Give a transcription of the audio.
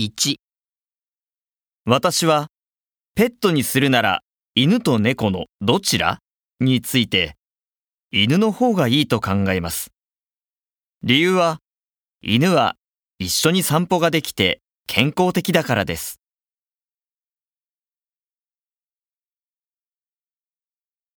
1私はペットにするなら犬と猫のどちら？について犬の方がいいと考えます。理由は犬は一緒に散歩ができて健康的だからです。